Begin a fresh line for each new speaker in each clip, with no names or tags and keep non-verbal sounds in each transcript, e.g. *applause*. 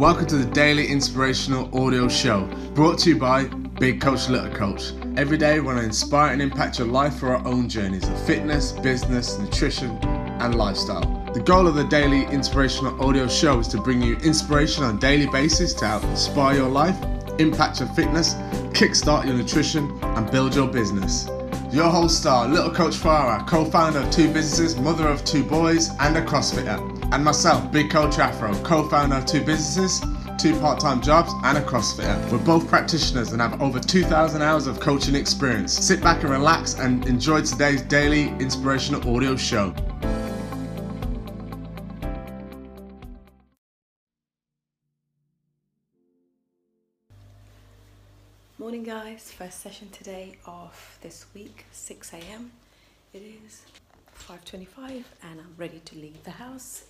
Welcome to the Daily Inspirational Audio Show, brought to you by Big Coach Little Coach. Every day, we want to inspire and impact your life for our own journeys of fitness, business, nutrition, and lifestyle. The goal of the Daily Inspirational Audio Show is to bring you inspiration on a daily basis to help inspire your life, impact your fitness, kickstart your nutrition, and build your business. Your host star, Little Coach Farah, co-founder of two businesses, mother of two boys, and a CrossFitter and myself, Big Coach Afro, co founder of two businesses, two part time jobs, and a CrossFitter. We're both practitioners and have over 2,000 hours of coaching experience. Sit back and relax and enjoy today's daily inspirational audio show.
Morning, guys. First session today of this week, 6 a.m. It is 5:25, and I'm ready to leave the house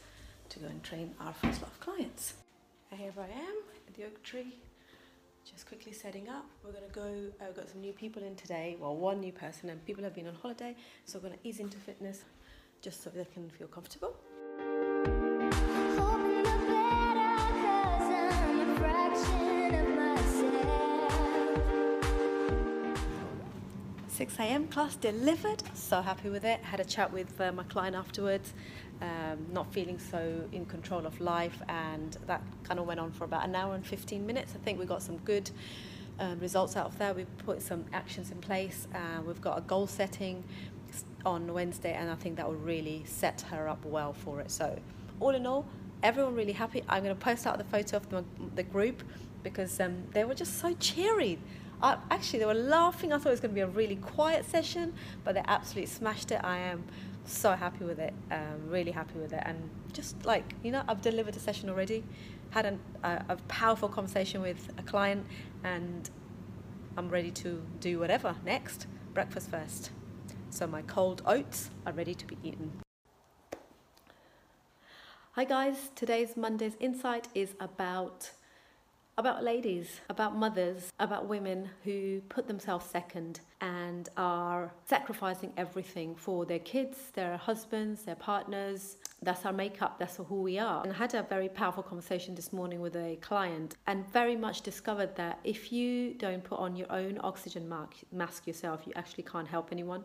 to go and train our first of clients. Here I am at the oak tree, just quickly setting up. We're gonna go, uh, we've got some new people in today, well, one new person, and people have been on holiday, so we're gonna ease into fitness just so they can feel comfortable. 6 a.m. class delivered. So happy with it. Had a chat with uh, my client afterwards, um, not feeling so in control of life, and that kind of went on for about an hour and 15 minutes. I think we got some good um, results out of that. We put some actions in place. Uh, we've got a goal setting on Wednesday, and I think that will really set her up well for it. So, all in all, everyone really happy. I'm going to post out the photo of the, the group because um, they were just so cheery. Actually, they were laughing. I thought it was going to be a really quiet session, but they absolutely smashed it. I am so happy with it, um, really happy with it. And just like, you know, I've delivered a session already, had an, a, a powerful conversation with a client, and I'm ready to do whatever next. Breakfast first. So my cold oats are ready to be eaten. Hi guys, today's Monday's Insight is about about ladies, about mothers, about women who put themselves second and are sacrificing everything for their kids, their husbands, their partners. That's our makeup, that's who we are. And I had a very powerful conversation this morning with a client and very much discovered that if you don't put on your own oxygen mask yourself, you actually can't help anyone.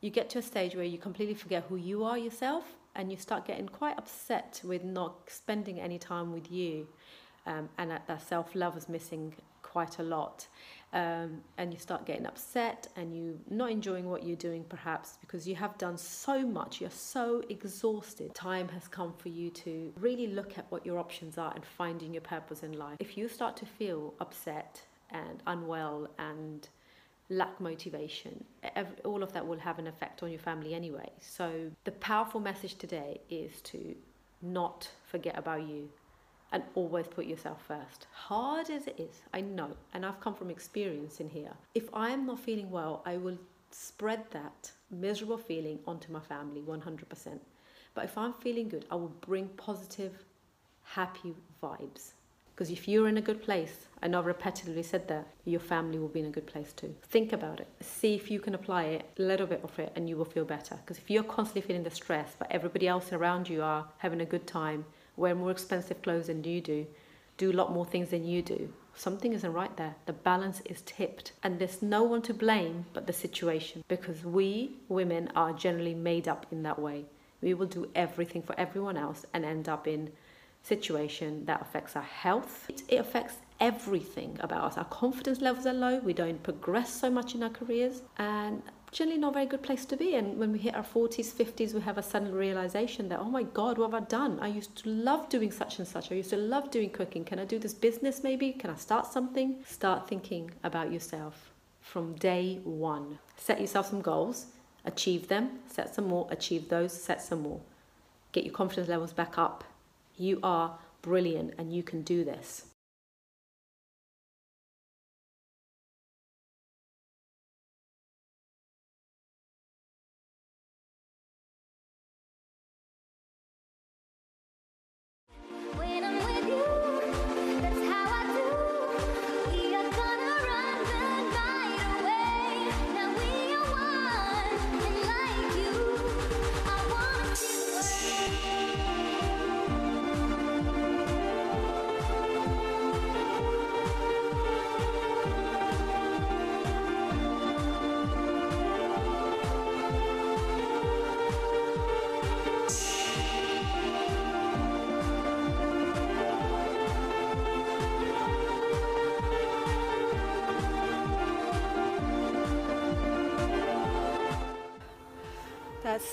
You get to a stage where you completely forget who you are yourself and you start getting quite upset with not spending any time with you um, and that, that self love is missing quite a lot. Um, and you start getting upset and you not enjoying what you're doing perhaps because you have done so much. You're so exhausted. Time has come for you to really look at what your options are and finding your purpose in life. If you start to feel upset and unwell and lack motivation every, all of that will have an effect on your family anyway. So the powerful message today is to not forget about you and always put yourself first. Hard as it is, I know, and I've come from experience in here. If I am not feeling well, I will spread that miserable feeling onto my family 100%. But if I'm feeling good, I will bring positive, happy vibes. Because if you're in a good place, know I've repeatedly said that, your family will be in a good place too. Think about it. See if you can apply it, a little bit of it, and you will feel better. Because if you're constantly feeling the stress, but everybody else around you are having a good time, wear more expensive clothes than you do, do a lot more things than you do. Something isn't right there. The balance is tipped. And there's no one to blame but the situation because we women are generally made up in that way. We will do everything for everyone else and end up in situation that affects our health. It affects everything about us. Our confidence levels are low. We don't progress so much in our careers. And generally not a very good place to be. And when we hit our 40s, 50s, we have a sudden realization that, oh my God, what have I done? I used to love doing such and such. I used to love doing cooking. Can I do this business maybe? Can I start something? Start thinking about yourself from day one. Set yourself some goals, achieve them, set some more, achieve those, set some more. Get your confidence levels back up. You are brilliant and you can do this.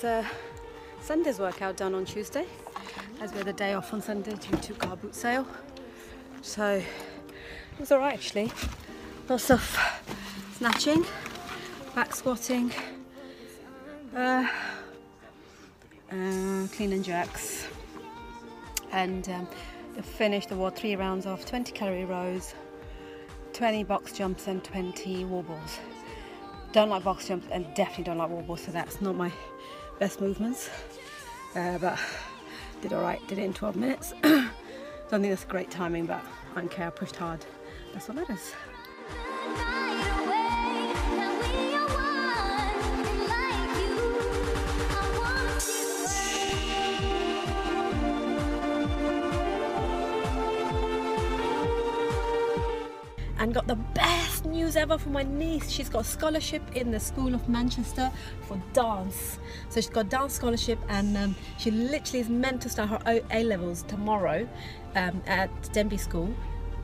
Uh, Sunday's workout done on Tuesday, as we had a day off on Sunday due to car boot sale. So it was alright actually. Lots of snatching, back squatting, uh, uh, clean and jerks, and um, finished the ward three rounds of 20 calorie rows, 20 box jumps, and 20 wall balls. Don't like box jumps and definitely don't like wall balls, so that's not my best movements. Uh, but did all right, did it in 12 minutes. *coughs* don't think that's great timing, but I don't care, I pushed hard. That's what matters. and got the best news ever for my niece. She's got a scholarship in the School of Manchester for dance. So she's got dance scholarship and um, she literally is meant to start her A levels tomorrow um, at Denbigh School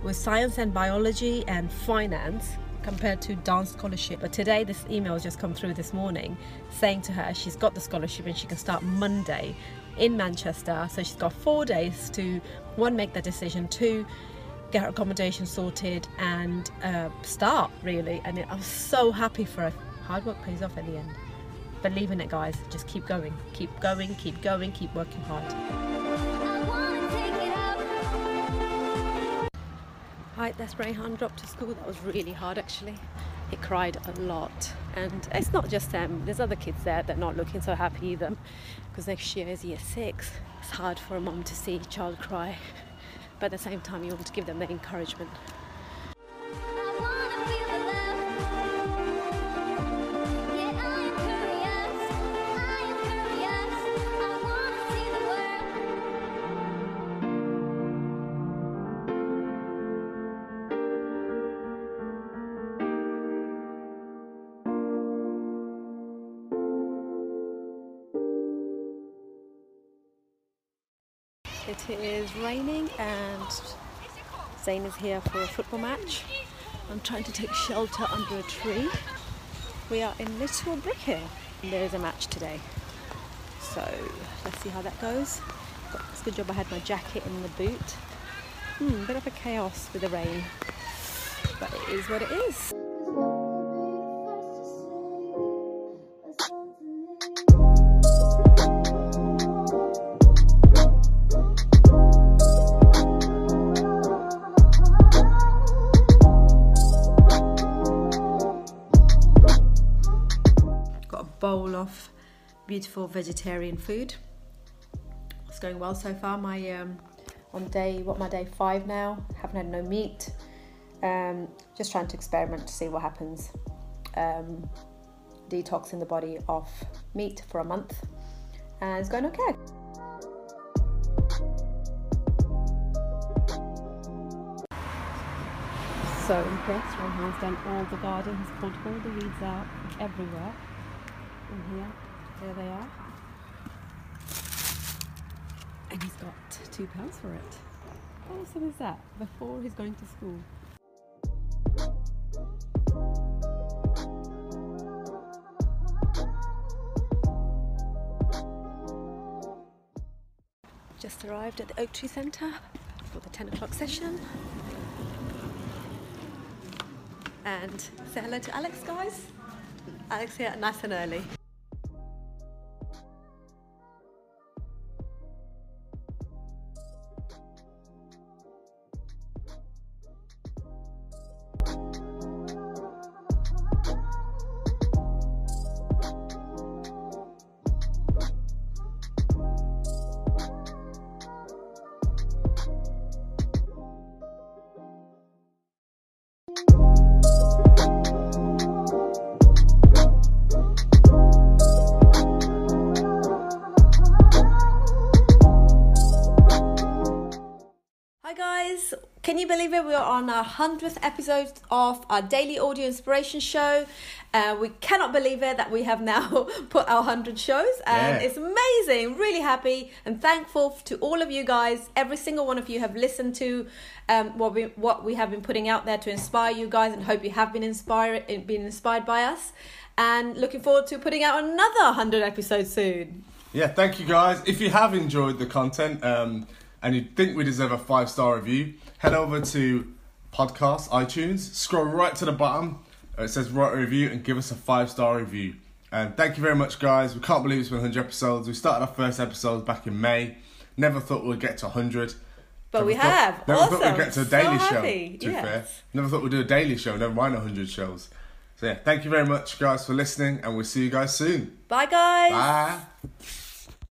with science and biology and finance compared to dance scholarship. But today this email has just come through this morning saying to her she's got the scholarship and she can start Monday in Manchester. So she's got four days to one make the decision, two get her accommodation sorted and uh, start really and it, I was so happy for her hard work pays off at the end believe in it guys just keep going keep going keep going keep working hard Right, that's Rayhan dropped to school. That was really hard actually. He cried a lot. And it's not just them, there's other kids there that are not looking so happy either. Because next year is year six. It's hard for a mum to see a child cry but at the same time you want to give them the encouragement It is raining and Zane is here for a football match. I'm trying to take shelter under a tree. We are in Little Brickhill. There is a match today. So let's see how that goes. It's a good job I had my jacket in the boot. Hmm, bit of a chaos with the rain. But it is what it is. Bowl of beautiful vegetarian food. It's going well so far. My um, on day what my day five now. Haven't had no meat. Um, just trying to experiment to see what happens. Um, detoxing the body off meat for a month, and it's going okay. So impressed. Rayhan's done all the garden. He's pulled all the weeds out everywhere in here. There they are. And he's got two pounds for it. How awesome is that? Before he's going to school. Just arrived at the Oak Tree Centre for the 10 o'clock session. And say hello to Alex, guys. Alex here, nice and early. Can you believe it? We are on our 100th episode of our daily audio inspiration show. Uh, we cannot believe it that we have now *laughs* put our 100 shows, and yeah. it's amazing. Really happy and thankful to all of you guys. Every single one of you have listened to um, what we what we have been putting out there to inspire you guys, and hope you have been inspired been inspired by us. and looking forward to putting out another 100 episodes soon.
Yeah, thank you guys. If you have enjoyed the content um, and you think we deserve a five star review, head over to podcast iTunes, scroll right to the bottom. Uh, it says write a review and give us a five star review. And thank you very much, guys. We can't believe it's been 100 episodes. We started our first episodes back in May. Never thought we'd get to 100.
But
Never
we
thought-
have.
Never
awesome.
thought we'd get to a
So
daily show.
happy.
To be
yes.
fair, never thought we'd do a daily show. Never mind 100 shows. So yeah, thank you very much, guys, for listening, and we'll see you guys soon.
Bye, guys.
Bye.